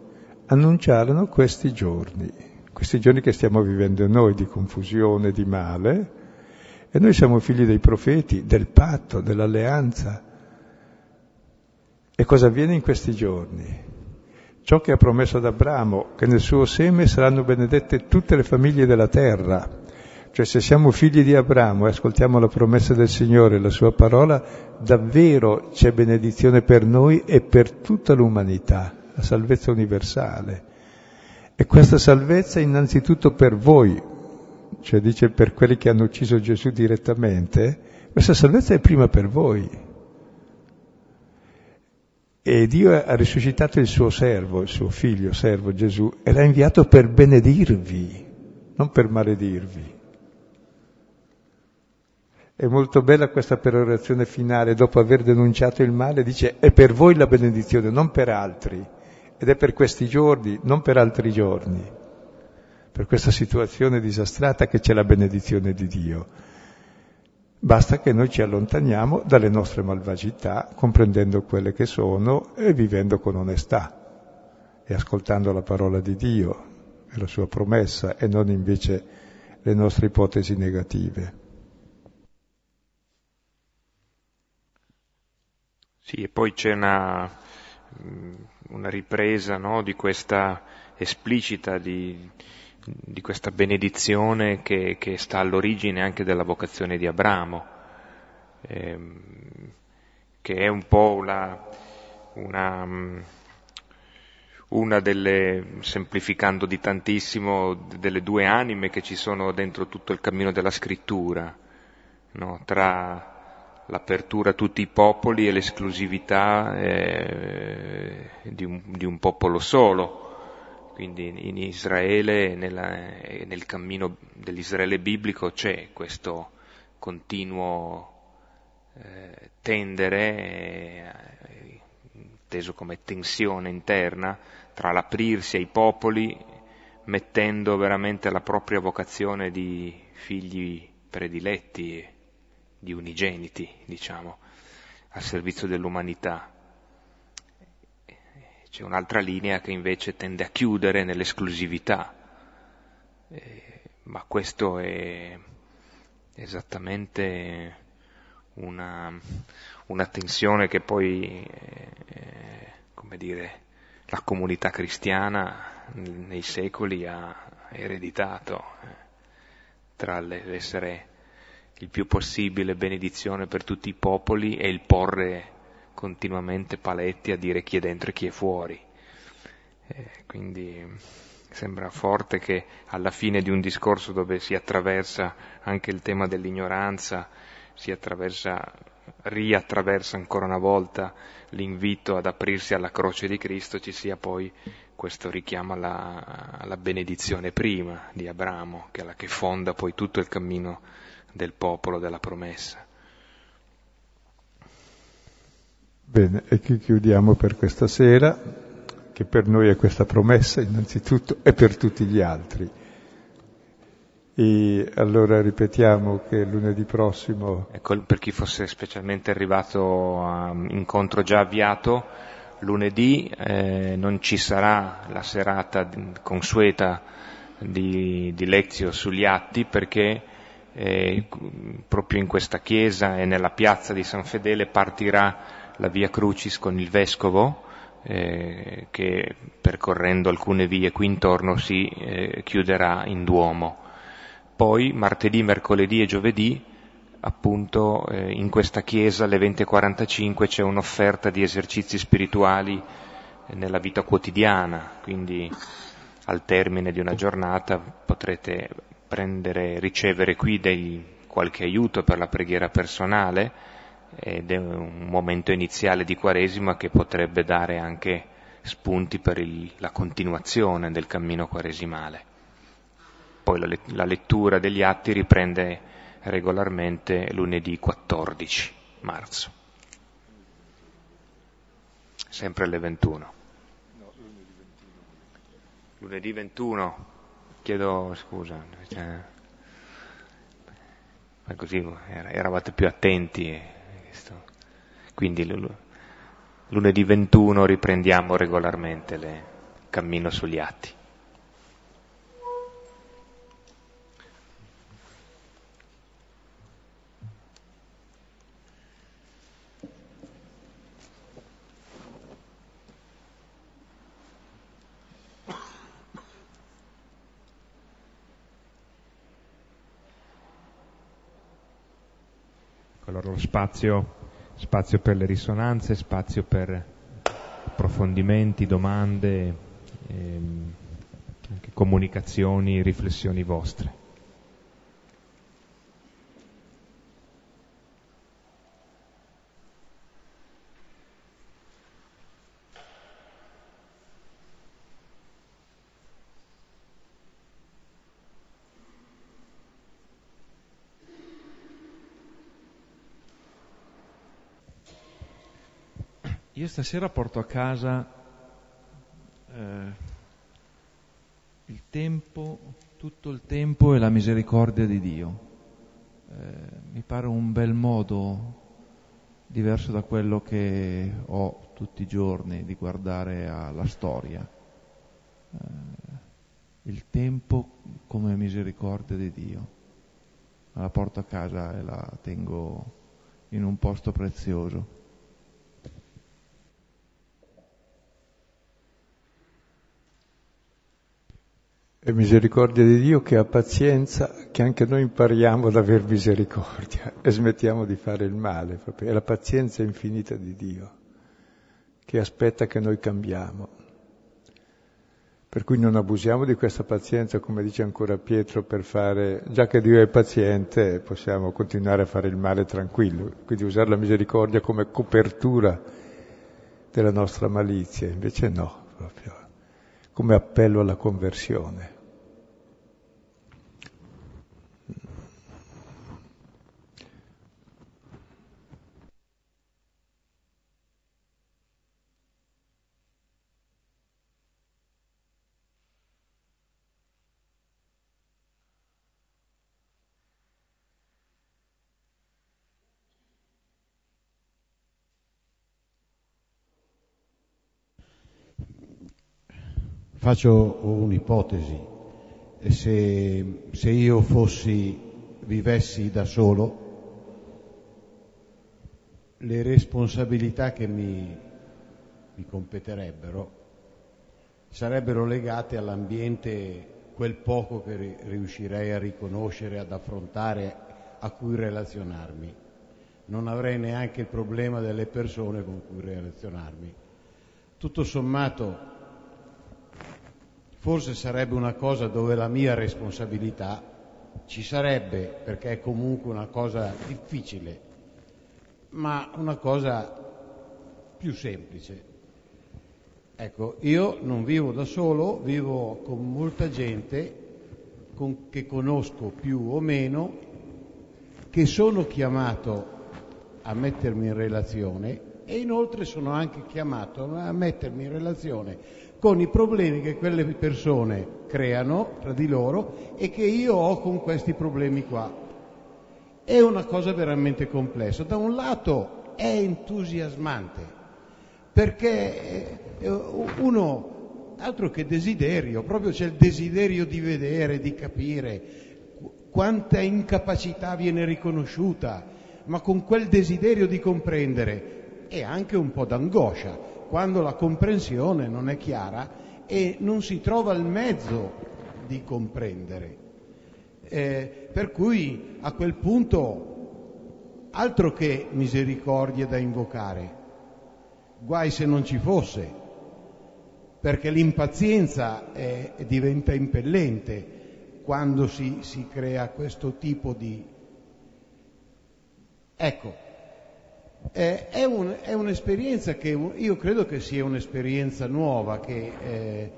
annunciarono questi giorni, questi giorni che stiamo vivendo noi di confusione, di male, e noi siamo figli dei profeti, del patto, dell'alleanza. E cosa avviene in questi giorni? Ciò che ha promesso ad Abramo, che nel suo seme saranno benedette tutte le famiglie della terra, cioè se siamo figli di Abramo e ascoltiamo la promessa del Signore, la sua parola, davvero c'è benedizione per noi e per tutta l'umanità, la salvezza universale. E questa salvezza innanzitutto per voi, cioè dice per quelli che hanno ucciso Gesù direttamente, questa salvezza è prima per voi. E Dio ha risuscitato il suo servo, il suo figlio, servo Gesù, e l'ha inviato per benedirvi, non per maledirvi. È molto bella questa perorazione finale, dopo aver denunciato il male, dice è per voi la benedizione, non per altri. Ed è per questi giorni, non per altri giorni. Per questa situazione disastrata che c'è la benedizione di Dio. Basta che noi ci allontaniamo dalle nostre malvagità, comprendendo quelle che sono e vivendo con onestà e ascoltando la parola di Dio e la sua promessa e non invece le nostre ipotesi negative. Sì, e poi c'è una, una ripresa no, di questa esplicita di, di questa benedizione che, che, sta all'origine anche della vocazione di Abramo, ehm, che è un po' una, una, una delle, semplificando di tantissimo, delle due anime che ci sono dentro tutto il cammino della scrittura, no? tra l'apertura a tutti i popoli e l'esclusività eh, di, un, di, un, popolo solo. Quindi in Israele, nella, nel cammino dell'Israele biblico c'è questo continuo eh, tendere, eh, inteso come tensione interna, tra l'aprirsi ai popoli, mettendo veramente la propria vocazione di figli prediletti di unigeniti, diciamo, al servizio dell'umanità. C'è un'altra linea che invece tende a chiudere nell'esclusività, eh, ma questo è esattamente una, una tensione che poi, eh, come dire, la comunità cristiana nei secoli ha ereditato eh, tra l'essere il più possibile benedizione per tutti i popoli e il porre continuamente paletti a dire chi è dentro e chi è fuori. Eh, quindi sembra forte che alla fine di un discorso dove si attraversa anche il tema dell'ignoranza, si attraversa, riattraversa ancora una volta l'invito ad aprirsi alla croce di Cristo, ci sia poi questo richiamo alla, alla benedizione prima di Abramo, che è la che fonda poi tutto il cammino del popolo della promessa. Bene, e qui chiudiamo per questa sera, che per noi è questa promessa innanzitutto e per tutti gli altri. E allora ripetiamo che lunedì prossimo... Ecco, per chi fosse specialmente arrivato a incontro già avviato, lunedì eh, non ci sarà la serata consueta di, di Lezio sugli atti perché eh, proprio in questa chiesa e nella piazza di San Fedele partirà la via Crucis con il vescovo eh, che percorrendo alcune vie qui intorno si eh, chiuderà in Duomo. Poi martedì, mercoledì e giovedì appunto eh, in questa chiesa alle 20.45 c'è un'offerta di esercizi spirituali eh, nella vita quotidiana, quindi al termine di una giornata potrete prendere, ricevere qui dei, qualche aiuto per la preghiera personale ed è un momento iniziale di Quaresima che potrebbe dare anche spunti per il, la continuazione del cammino quaresimale. Poi la, la lettura degli atti riprende regolarmente lunedì 14 marzo, sempre alle 21. Lunedì 21 chiedo scusa, cioè, così eravate più attenti. Quindi lunedì 21 riprendiamo regolarmente il cammino sugli atti. Allora lo spazio, spazio per le risonanze, spazio per approfondimenti, domande, ehm, comunicazioni, riflessioni vostre. Io stasera porto a casa eh, il tempo, tutto il tempo e la misericordia di Dio. Eh, mi pare un bel modo, diverso da quello che ho tutti i giorni, di guardare alla storia. Eh, il tempo come misericordia di Dio. La porto a casa e la tengo in un posto prezioso. È misericordia di Dio che ha pazienza, che anche noi impariamo ad aver misericordia e smettiamo di fare il male. È la pazienza infinita di Dio che aspetta che noi cambiamo. Per cui non abusiamo di questa pazienza, come dice ancora Pietro, per fare, già che Dio è paziente, possiamo continuare a fare il male tranquillo, quindi usare la misericordia come copertura della nostra malizia, invece no, proprio come appello alla conversione. Faccio un'ipotesi, se, se io fossi, vivessi da solo, le responsabilità che mi, mi competerebbero sarebbero legate all'ambiente, quel poco che riuscirei a riconoscere, ad affrontare, a cui relazionarmi. Non avrei neanche il problema delle persone con cui relazionarmi. Tutto sommato forse sarebbe una cosa dove la mia responsabilità ci sarebbe, perché è comunque una cosa difficile, ma una cosa più semplice. Ecco, io non vivo da solo, vivo con molta gente con, che conosco più o meno, che sono chiamato a mettermi in relazione e inoltre sono anche chiamato a mettermi in relazione con i problemi che quelle persone creano tra di loro e che io ho con questi problemi qua. È una cosa veramente complessa. Da un lato è entusiasmante, perché eh, uno, altro che desiderio, proprio c'è il desiderio di vedere, di capire quanta incapacità viene riconosciuta, ma con quel desiderio di comprendere e anche un po' d'angoscia quando la comprensione non è chiara e non si trova il mezzo di comprendere. Eh, per cui a quel punto altro che misericordia da invocare, guai se non ci fosse, perché l'impazienza è, diventa impellente quando si, si crea questo tipo di... Ecco, eh, è, un, è, un'esperienza che io credo che sia un'esperienza nuova che, eh,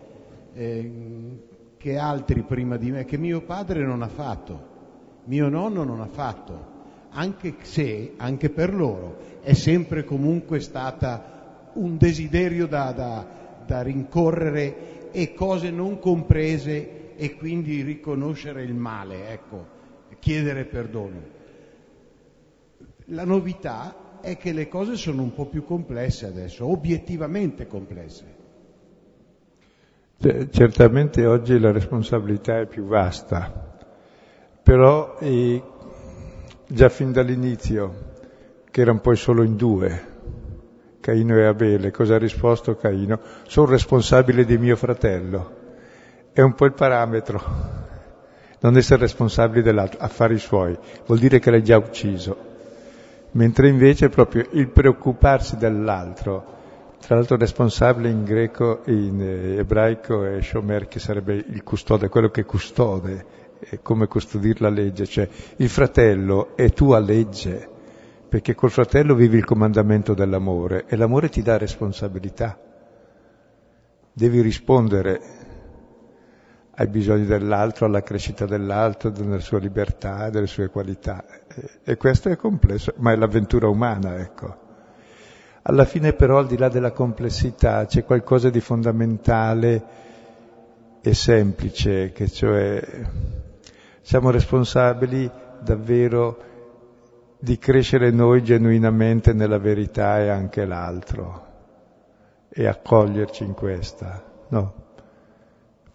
eh, che altri prima di me, che mio padre non ha fatto, mio nonno non ha fatto, anche se, anche per loro, è sempre comunque stata un desiderio da, da, da rincorrere e cose non comprese e quindi riconoscere il male, ecco, chiedere perdono. La novità è che le cose sono un po' più complesse adesso, obiettivamente complesse. Certamente oggi la responsabilità è più vasta, però eh, già fin dall'inizio, che erano poi solo in due, Caino e Abele, cosa ha risposto Caino? Sono responsabile di mio fratello. È un po' il parametro. Non essere responsabili dell'altro, affari suoi, vuol dire che l'hai già ucciso mentre invece proprio il preoccuparsi dell'altro, tra l'altro responsabile in greco in eh, ebraico è Shomer che sarebbe il custode, quello che custode, è come custodire la legge, cioè il fratello è tua legge, perché col fratello vivi il comandamento dell'amore e l'amore ti dà responsabilità, devi rispondere ai bisogni dell'altro, alla crescita dell'altro, della sua libertà, delle sue qualità. E questo è complesso, ma è l'avventura umana, ecco. Alla fine però, al di là della complessità, c'è qualcosa di fondamentale e semplice, che cioè siamo responsabili davvero di crescere noi genuinamente nella verità e anche l'altro e accoglierci in questa, no?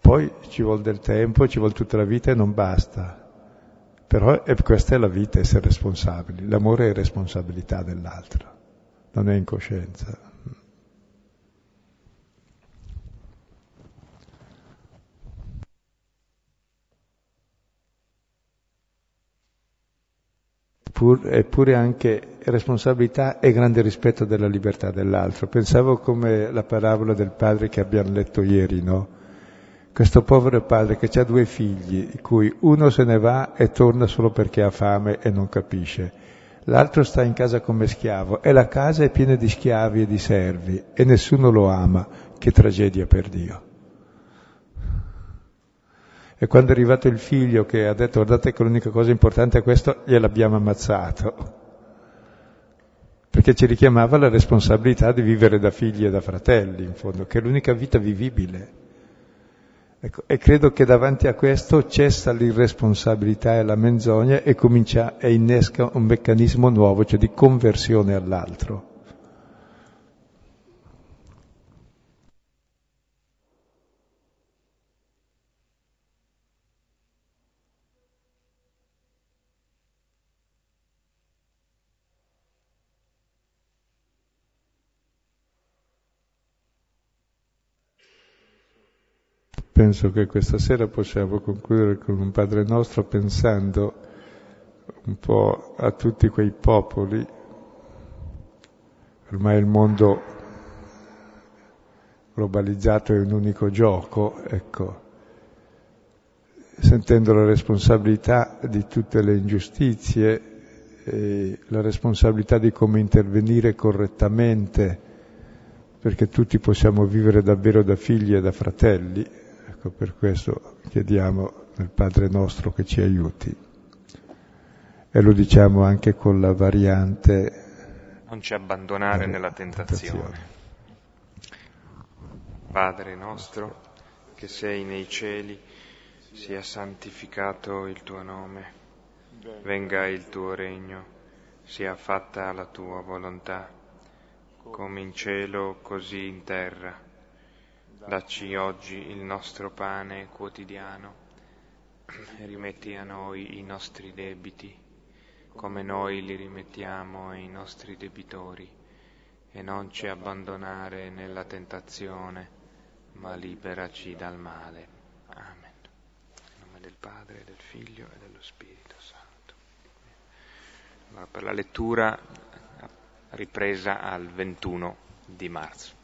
Poi ci vuole del tempo, ci vuole tutta la vita e non basta. Però è, questa è la vita, essere responsabili. L'amore è responsabilità dell'altro, non è incoscienza. eppure anche responsabilità e grande rispetto della libertà dell'altro. Pensavo come la parabola del padre che abbiamo letto ieri, no? Questo povero padre che ha due figli, cui uno se ne va e torna solo perché ha fame e non capisce, l'altro sta in casa come schiavo e la casa è piena di schiavi e di servi e nessuno lo ama, che tragedia per Dio. E quando è arrivato il figlio che ha detto guardate che l'unica cosa importante è questo, gliel'abbiamo ammazzato. Perché ci richiamava la responsabilità di vivere da figli e da fratelli, in fondo, che è l'unica vita vivibile. Ecco, e credo che davanti a questo cessa l'irresponsabilità e la menzogna e comincia e innesca un meccanismo nuovo, cioè di conversione all'altro. Penso che questa sera possiamo concludere con un Padre nostro pensando un po' a tutti quei popoli, ormai il mondo globalizzato è un unico gioco, ecco, sentendo la responsabilità di tutte le ingiustizie, e la responsabilità di come intervenire correttamente, perché tutti possiamo vivere davvero da figli e da fratelli, Ecco, per questo chiediamo al Padre nostro che ci aiuti. E lo diciamo anche con la variante... Non ci abbandonare nella tentazione. Padre nostro, che sei nei cieli, sia santificato il tuo nome, venga il tuo regno, sia fatta la tua volontà, come in cielo così in terra. Dacci oggi il nostro pane quotidiano [CLEARS THROAT] rimetti a noi i nostri debiti, come noi li rimettiamo ai nostri debitori, e non ci abbandonare nella tentazione, ma liberaci dal male. Amen. In nome del Padre, del Figlio e dello Spirito Santo. Allora, per la lettura ripresa al 21 di marzo.